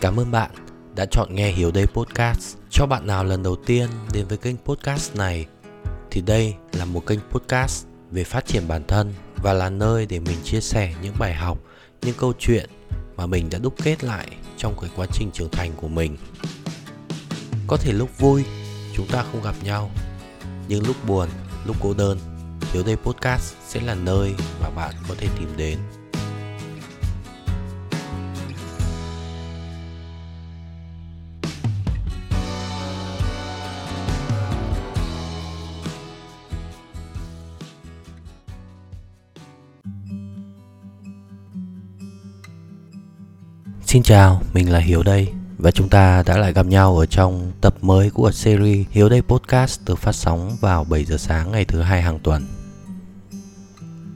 Cảm ơn bạn đã chọn nghe Hiếu Đây Podcast. Cho bạn nào lần đầu tiên đến với kênh podcast này thì đây là một kênh podcast về phát triển bản thân và là nơi để mình chia sẻ những bài học, những câu chuyện mà mình đã đúc kết lại trong cái quá trình trưởng thành của mình. Có thể lúc vui chúng ta không gặp nhau, nhưng lúc buồn, lúc cô đơn, Hiếu Đây Podcast sẽ là nơi mà bạn có thể tìm đến. Xin chào, mình là Hiếu đây và chúng ta đã lại gặp nhau ở trong tập mới của series Hiếu đây podcast được phát sóng vào 7 giờ sáng ngày thứ hai hàng tuần.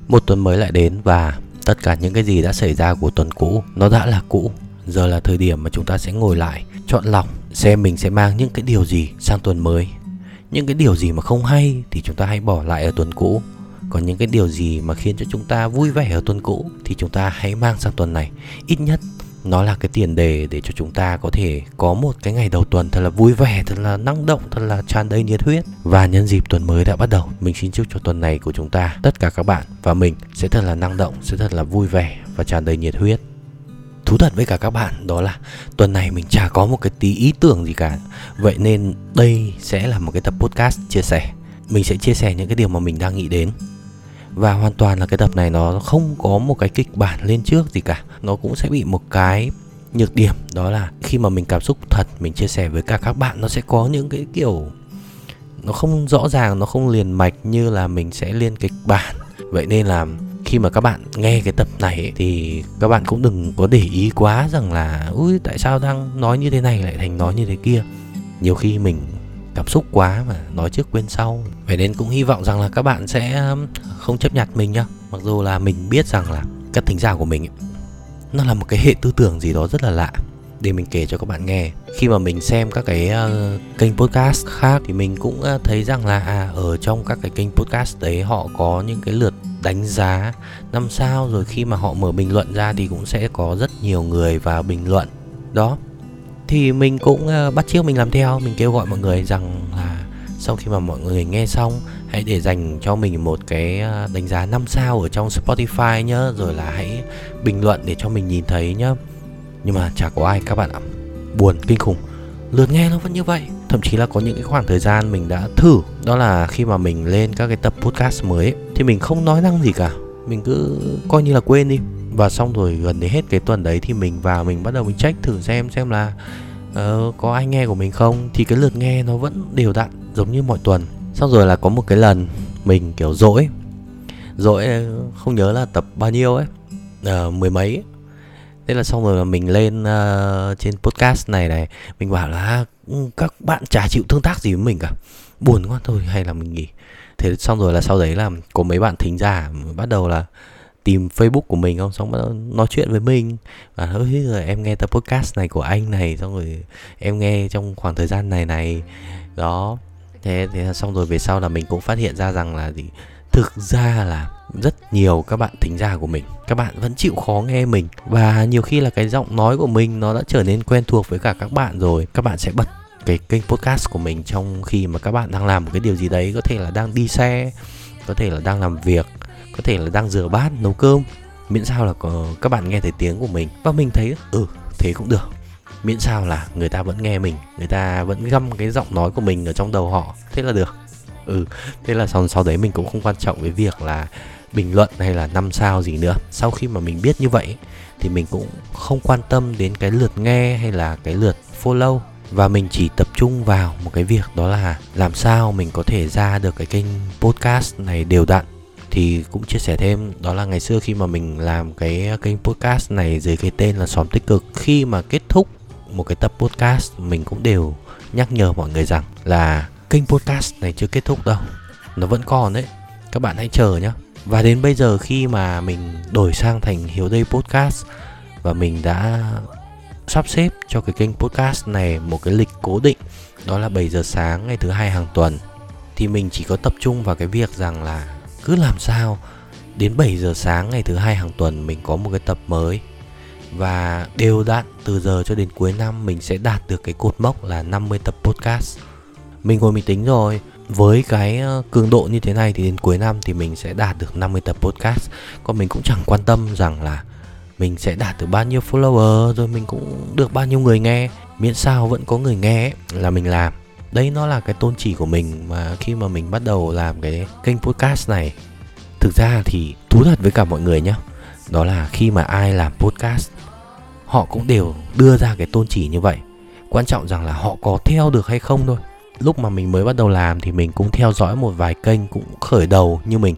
Một tuần mới lại đến và tất cả những cái gì đã xảy ra của tuần cũ nó đã là cũ. Giờ là thời điểm mà chúng ta sẽ ngồi lại, chọn lọc xem mình sẽ mang những cái điều gì sang tuần mới. Những cái điều gì mà không hay thì chúng ta hãy bỏ lại ở tuần cũ còn những cái điều gì mà khiến cho chúng ta vui vẻ ở tuần cũ thì chúng ta hãy mang sang tuần này ít nhất nó là cái tiền đề để cho chúng ta có thể có một cái ngày đầu tuần thật là vui vẻ, thật là năng động, thật là tràn đầy nhiệt huyết. Và nhân dịp tuần mới đã bắt đầu, mình xin chúc cho tuần này của chúng ta, tất cả các bạn và mình sẽ thật là năng động, sẽ thật là vui vẻ và tràn đầy nhiệt huyết. Thú thật với cả các bạn đó là tuần này mình chả có một cái tí ý tưởng gì cả. Vậy nên đây sẽ là một cái tập podcast chia sẻ. Mình sẽ chia sẻ những cái điều mà mình đang nghĩ đến và hoàn toàn là cái tập này nó không có một cái kịch bản lên trước gì cả. Nó cũng sẽ bị một cái nhược điểm đó là khi mà mình cảm xúc thật mình chia sẻ với cả các bạn nó sẽ có những cái kiểu nó không rõ ràng nó không liền mạch như là mình sẽ lên kịch bản. Vậy nên là khi mà các bạn nghe cái tập này ấy, thì các bạn cũng đừng có để ý quá rằng là ui tại sao đang nói như thế này lại thành nói như thế kia? Nhiều khi mình cảm xúc quá mà nói trước quên sau. Vậy nên cũng hy vọng rằng là các bạn sẽ um, không chấp nhận mình nhá. Mặc dù là mình biết rằng là các thính giả của mình ấy, nó là một cái hệ tư tưởng gì đó rất là lạ để mình kể cho các bạn nghe. Khi mà mình xem các cái uh, kênh podcast khác thì mình cũng uh, thấy rằng là à ở trong các cái kênh podcast đấy họ có những cái lượt đánh giá năm sao rồi khi mà họ mở bình luận ra thì cũng sẽ có rất nhiều người vào bình luận. Đó thì mình cũng ờ, bắt chiếc mình làm theo. Mình kêu gọi mọi người rằng là sau khi mà mọi người nghe xong hãy để dành cho mình một cái ờ, đánh giá 5 sao ở trong Spotify nhá rồi là hãy bình luận để cho mình nhìn thấy nhá. Nhưng mà chả có ai các bạn ạ buồn kinh khủng. Lượt nghe nó vẫn như vậy. Thậm chí là có những cái khoảng thời gian mình đã thử đó là khi mà mình lên các cái tập podcast mới ấy, thì mình không nói năng gì cả. Mình cứ coi như là quên đi và xong rồi gần đến hết cái tuần đấy thì mình vào mình bắt đầu mình check thử xem xem là uh, có ai nghe của mình không? Thì cái lượt nghe nó vẫn đều đặn giống như mọi tuần. Xong rồi là có một cái lần mình kiểu dỗi. Dỗi ờ, không nhớ là tập bao nhiêu ấy uh, mười mấy ấy. thế là xong rồi là mình lên uh, trên podcast này này mình bảo là à, ừ, các bạn chả chịu tương tác gì với mình cả. Buồn quá thôi hay là mình nghỉ. Thế xong rồi là sau đấy là có mấy bạn thính giả bắt đầu là tìm Facebook của mình không? Xong bắt đầu nói chuyện với mình. Và ơi rồi em nghe tập podcast này của anh này, xong rồi em nghe trong khoảng thời gian này này. Đó. Thế thế xong rồi về sau là mình cũng phát hiện ra rằng là gì? Thực ra là rất nhiều các bạn thính giả của mình, các bạn vẫn chịu khó nghe mình. Và nhiều khi là cái giọng nói của mình nó đã trở nên quen thuộc với cả các bạn rồi. Các bạn sẽ bật cái kênh podcast của mình trong khi mà các bạn đang làm một cái điều gì đấy, có thể là đang đi xe, có thể là đang làm việc có thể là đang rửa bát nấu cơm. Miễn sao là có, các bạn nghe thấy tiếng của mình. Và mình thấy ừ thế cũng được. Miễn sao là người ta vẫn nghe mình người ta vẫn găm cái giọng nói của mình ở trong đầu họ. Thế là được. Ừ thế là sau sau đấy mình cũng không quan trọng với việc là bình luận hay là năm sao gì nữa. Sau khi mà mình biết như vậy thì mình cũng không quan tâm đến cái lượt nghe hay là cái lượt follow. Và mình chỉ tập trung vào một cái việc đó là làm sao mình có thể ra được cái kênh podcast này đều đặn thì cũng chia sẻ thêm, đó là ngày xưa khi mà mình làm cái kênh podcast này dưới cái tên là xóm tích cực, khi mà kết thúc một cái tập podcast, mình cũng đều nhắc nhở mọi người rằng là kênh podcast này chưa kết thúc đâu, nó vẫn còn đấy, các bạn hãy chờ nhé và đến bây giờ khi mà mình đổi sang thành hiếu đây podcast và mình đã sắp xếp cho cái kênh podcast này một cái lịch cố định, đó là 7 giờ sáng ngày thứ hai hàng tuần, thì mình chỉ có tập trung vào cái việc rằng là cứ làm sao đến 7 giờ sáng ngày thứ hai hàng tuần mình có một cái tập mới và đều đặn từ giờ cho đến cuối năm mình sẽ đạt được cái cột mốc là 50 tập podcast. Mình ngồi mình tính rồi, với cái ờ, cường độ như thế này thì đến cuối năm thì mình sẽ đạt được 50 tập podcast. Còn mình cũng chẳng quan tâm rằng là mình sẽ đạt được bao nhiêu follower rồi mình cũng được bao nhiêu người nghe miễn sao vẫn có người nghe ấy, là mình làm đây nó là cái tôn chỉ của mình mà khi mà mình bắt đầu làm cái kênh podcast này. Thực ra thì thú thật với cả mọi người nhé đó là khi mà ai làm podcast, họ cũng đều đưa ra cái tôn chỉ như vậy. Quan trọng rằng là họ có theo được hay không thôi lúc mà mình mới bắt đầu làm thì mình cũng theo dõi một vài kênh cũng khởi đầu như mình.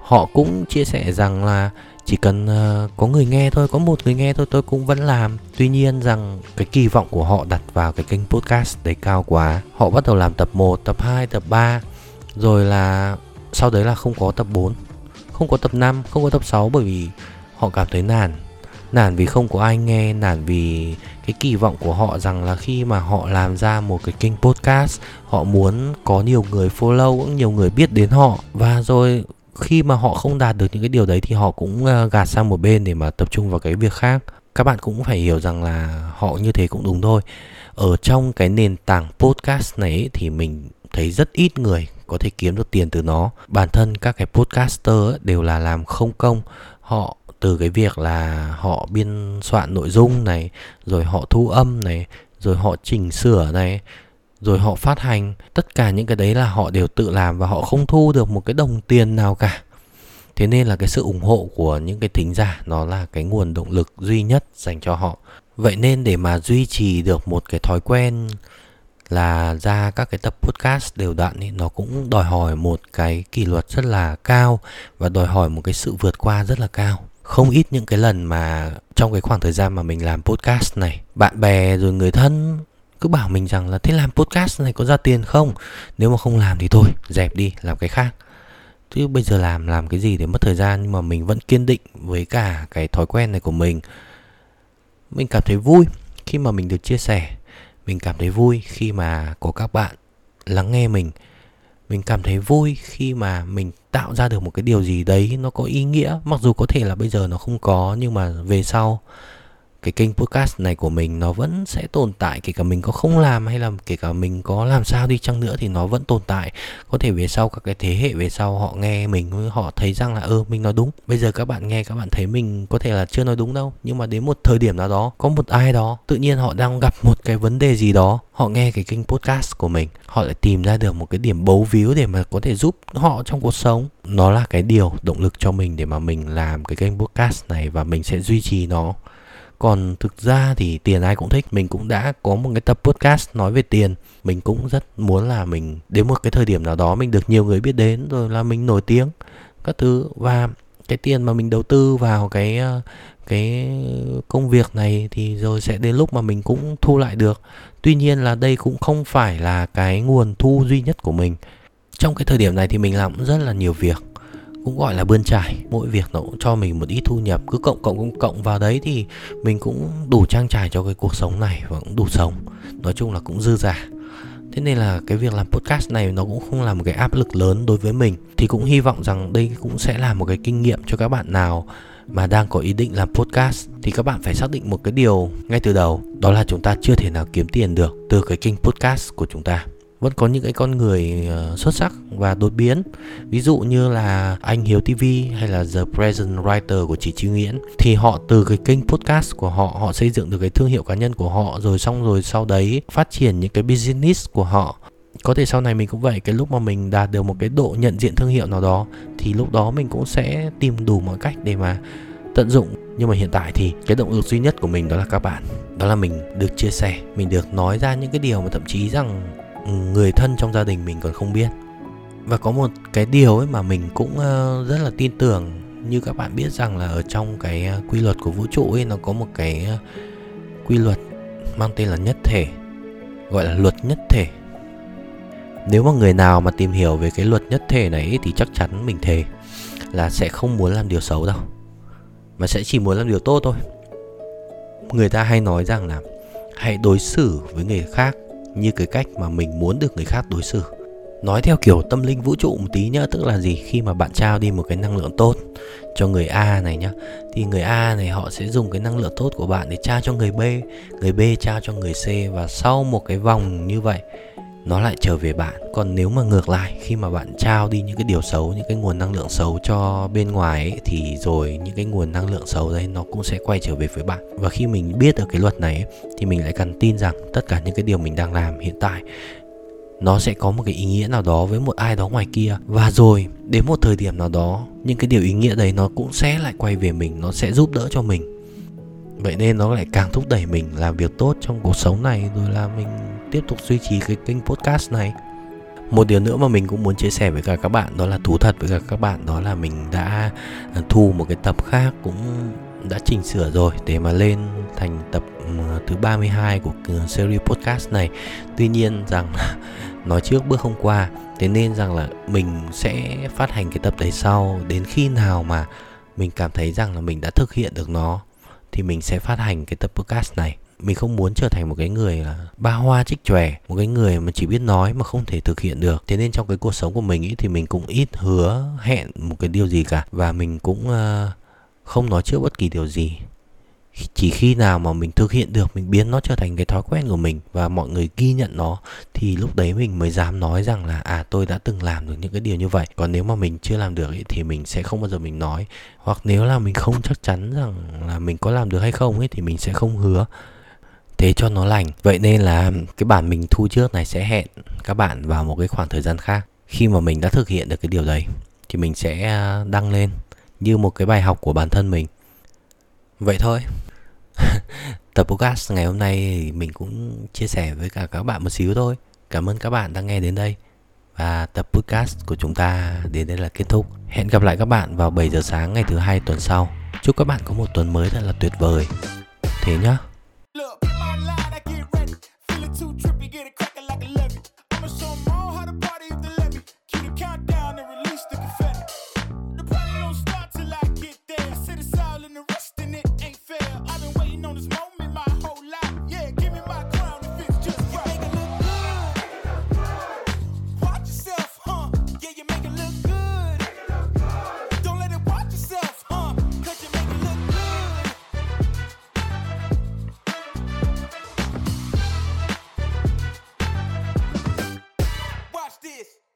Họ cũng chia sẻ rằng là chỉ cần uh, có người nghe thôi có một người nghe thôi tôi cũng vẫn làm. Tuy nhiên rằng cái kỳ vọng của họ đặt vào cái kênh podcast đấy cao quá. Họ bắt đầu làm tập 1, tập 2, tập 3 rồi là sau đấy là không có tập 4 không có tập 5, không có tập 6 bởi vì họ cảm thấy nản nản vì không có ai nghe, nản vì cái kỳ vọng của họ rằng là khi mà họ làm ra một cái kênh podcast, họ muốn có nhiều người follow, cũng nhiều người biết đến họ. Và rồi khi mà họ không đạt được những cái điều đấy thì họ cũng ờ, gạt sang một bên để mà tập trung vào cái việc khác. Các bạn cũng phải hiểu rằng là họ như thế cũng đúng thôi. Ở trong cái nền tảng podcast này thì mình thấy rất ít người có thể kiếm được tiền từ nó. Bản thân các cái podcaster đều là làm không công. Họ từ cái việc là họ biên soạn nội dung này, rồi họ thu âm này, rồi họ chỉnh sửa này, rồi họ phát hành, tất cả những cái đấy là họ đều tự làm và họ không thu được một cái đồng tiền nào cả. Thế nên là cái sự ủng hộ của những cái thính giả nó là cái nguồn động lực duy nhất dành cho họ. Vậy nên để mà duy trì được một cái thói quen là ra các cái tập podcast đều đặn thì nó cũng đòi hỏi một cái kỷ luật rất là cao và đòi hỏi một cái sự vượt qua rất là cao không ít những cái lần mà trong cái khoảng thời gian mà mình làm podcast này, bạn bè rồi người thân cứ bảo mình rằng là thế làm podcast này có ra tiền không? Nếu mà không làm thì thôi, dẹp đi, làm cái khác. Chứ bây giờ làm làm cái gì để mất thời gian nhưng mà mình vẫn kiên định với cả cái thói quen này của mình. Mình cảm thấy vui khi mà mình được chia sẻ. Mình cảm thấy vui khi mà có các bạn lắng nghe mình. Mình cảm thấy vui khi mà mình tạo ra được một cái điều gì đấy nó có ý nghĩa. Mặc dù có thể là bây giờ nó không có, nhưng mà về sau cái kênh podcast này của mình nó vẫn sẽ tồn tại kể cả mình có không làm hay là kể cả mình có làm sao đi chăng nữa thì nó vẫn tồn tại. Có thể về sau các cái thế hệ về sau họ nghe mình họ thấy rằng là ơ ừ, mình nói đúng. Bây giờ các bạn nghe các bạn thấy mình có thể là chưa nói đúng đâu. Nhưng mà đến một thời điểm nào đó có một ai đó tự nhiên họ đang gặp một cái vấn đề gì đó họ nghe cái kênh podcast của mình họ lại tìm ra được một cái điểm bấu víu để mà có thể giúp họ trong cuộc sống. Nó là cái điều động lực cho mình để mà mình làm cái kênh podcast này và mình sẽ duy trì nó còn thực ra thì tiền ai cũng thích. Mình cũng đã có một cái tập podcast nói về tiền. Mình cũng rất muốn là mình, đến một cái thời điểm nào đó mình được nhiều người biết đến, rồi là mình nổi tiếng, các thứ. Và cái tiền mà mình đầu tư vào cái ờ, cái công việc này thì rồi sẽ đến lúc mà mình cũng thu lại được. Tuy nhiên là đây cũng không phải là cái nguồn thu duy nhất của mình. Trong cái thời điểm này thì mình làm cũng rất là nhiều việc cũng gọi là bươn trải. Mỗi việc nó cũng cho mình một ít thu nhập, cứ cộng cộng cộng cộng vào đấy thì mình cũng đủ trang trải cho cái cuộc sống này và cũng đủ sống. Nói chung là cũng dư giả thế nên là cái việc làm podcast này nó cũng không là một cái áp lực lớn đối với mình. Thì cũng hy vọng rằng đây cũng sẽ là một cái kinh nghiệm cho các bạn nào mà đang có ý định làm podcast. Thì các bạn phải xác định một cái điều ngay từ đầu, đó là chúng ta chưa thể nào kiếm tiền được từ cái kênh podcast của chúng ta vẫn có những cái con người ờ, xuất sắc và đột biến. Ví dụ như là anh Hiếu TV hay là The Present Writer của chị trí Nguyễn, thì họ từ cái kênh podcast của họ họ xây dựng được cái thương hiệu cá nhân của họ, rồi xong rồi sau đấy phát triển những cái business của họ. Có thể sau này mình cũng vậy, cái lúc mà mình đạt được một cái độ nhận diện thương hiệu nào đó, thì lúc đó mình cũng sẽ tìm đủ mọi cách để mà tận dụng. Nhưng mà hiện tại thì cái động lực duy nhất của mình đó là các bạn. Đó là mình được chia sẻ, mình được nói ra những cái điều mà thậm chí rằng người thân trong gia đình mình còn không biết. Và có một cái điều ấy mà mình cũng ờ, rất là tin tưởng. Như các bạn biết rằng là ở trong cái ờ, quy luật của vũ trụ ấy, nó có một cái ờ, quy luật mang tên là nhất thể, gọi là luật nhất thể. Nếu mà người nào mà tìm hiểu về cái luật nhất thể này thì chắc chắn mình thề là sẽ không muốn làm điều xấu đâu. Mà sẽ chỉ muốn làm điều tốt thôi. Người ta hay nói rằng là hãy đối xử với người khác như cái cách mà mình muốn được người khác đối xử. Nói theo kiểu tâm linh vũ trụ một tí nhá, tức là gì? Khi mà bạn trao đi một cái năng lượng tốt cho người A này nhá, thì người A này họ sẽ dùng cái năng lượng tốt của bạn để trao cho người B người B trao cho người C và sau một cái vòng như vậy nó lại trở về bạn. Còn nếu mà ngược lại khi mà bạn trao đi những cái điều xấu những cái nguồn năng lượng xấu cho bên ngoài ấy, thì rồi những cái nguồn năng lượng xấu đấy nó cũng sẽ quay trở về với bạn. Và khi mình biết được cái luật này ấy, thì mình lại cần tin rằng tất cả những cái điều mình đang làm hiện tại nó sẽ có một cái ý nghĩa nào đó với một ai đó ngoài kia. Và rồi đến một thời điểm nào đó những cái điều ý nghĩa đấy nó cũng sẽ lại quay về mình nó sẽ giúp đỡ cho mình. Vậy nên nó lại càng thúc đẩy mình làm việc tốt trong cuộc sống này rồi là mình tiếp tục duy trì cái kênh podcast này một điều nữa mà mình cũng muốn chia sẻ với cả các bạn đó là thú thật với cả các bạn đó là mình đã à, thu một cái tập khác cũng đã chỉnh sửa rồi để mà lên thành tập ừ, thứ 32 của ừ, series podcast này. Tuy nhiên rằng nói trước bước hôm qua, thế nên rằng là mình sẽ phát hành cái tập đấy sau đến khi nào mà mình cảm thấy rằng là mình đã thực hiện được nó thì mình sẽ phát hành cái tập podcast này mình không muốn trở thành một cái người là ba hoa trích chòe một cái người mà chỉ biết nói mà không thể thực hiện được. Thế nên trong cái cuộc sống của mình ý, thì mình cũng ít hứa hẹn một cái điều gì cả. Và mình cũng uh, không nói trước bất kỳ điều gì. Chỉ khi nào mà mình thực hiện được mình biến nó trở thành cái thói quen của mình và mọi người ghi nhận nó thì lúc đấy mình mới dám nói rằng là à tôi đã từng làm được những cái điều như vậy. Còn nếu mà mình chưa làm được ấy, thì mình sẽ không bao giờ mình nói. Hoặc nếu là mình không chắc chắn rằng là mình có làm được hay không ấy thì mình sẽ không hứa thế cho nó lành. Vậy nên là cái bản mình thu trước này sẽ hẹn các bạn vào một cái khoảng thời gian khác. Khi mà mình đã thực hiện được cái điều đấy, thì mình sẽ à, đăng lên như một cái bài học của bản thân mình. Vậy thôi. Tập podcast ngày hôm nay thì mình cũng chia sẻ với cả các bạn một xíu thôi. Cảm ơn các bạn đã nghe đến đây. Và tập podcast của chúng ta đến đây là kết thúc. Hẹn gặp lại các bạn vào 7 giờ sáng ngày thứ hai tuần sau. Chúc các bạn có một tuần mới thật là tuyệt vời. Thế nhá.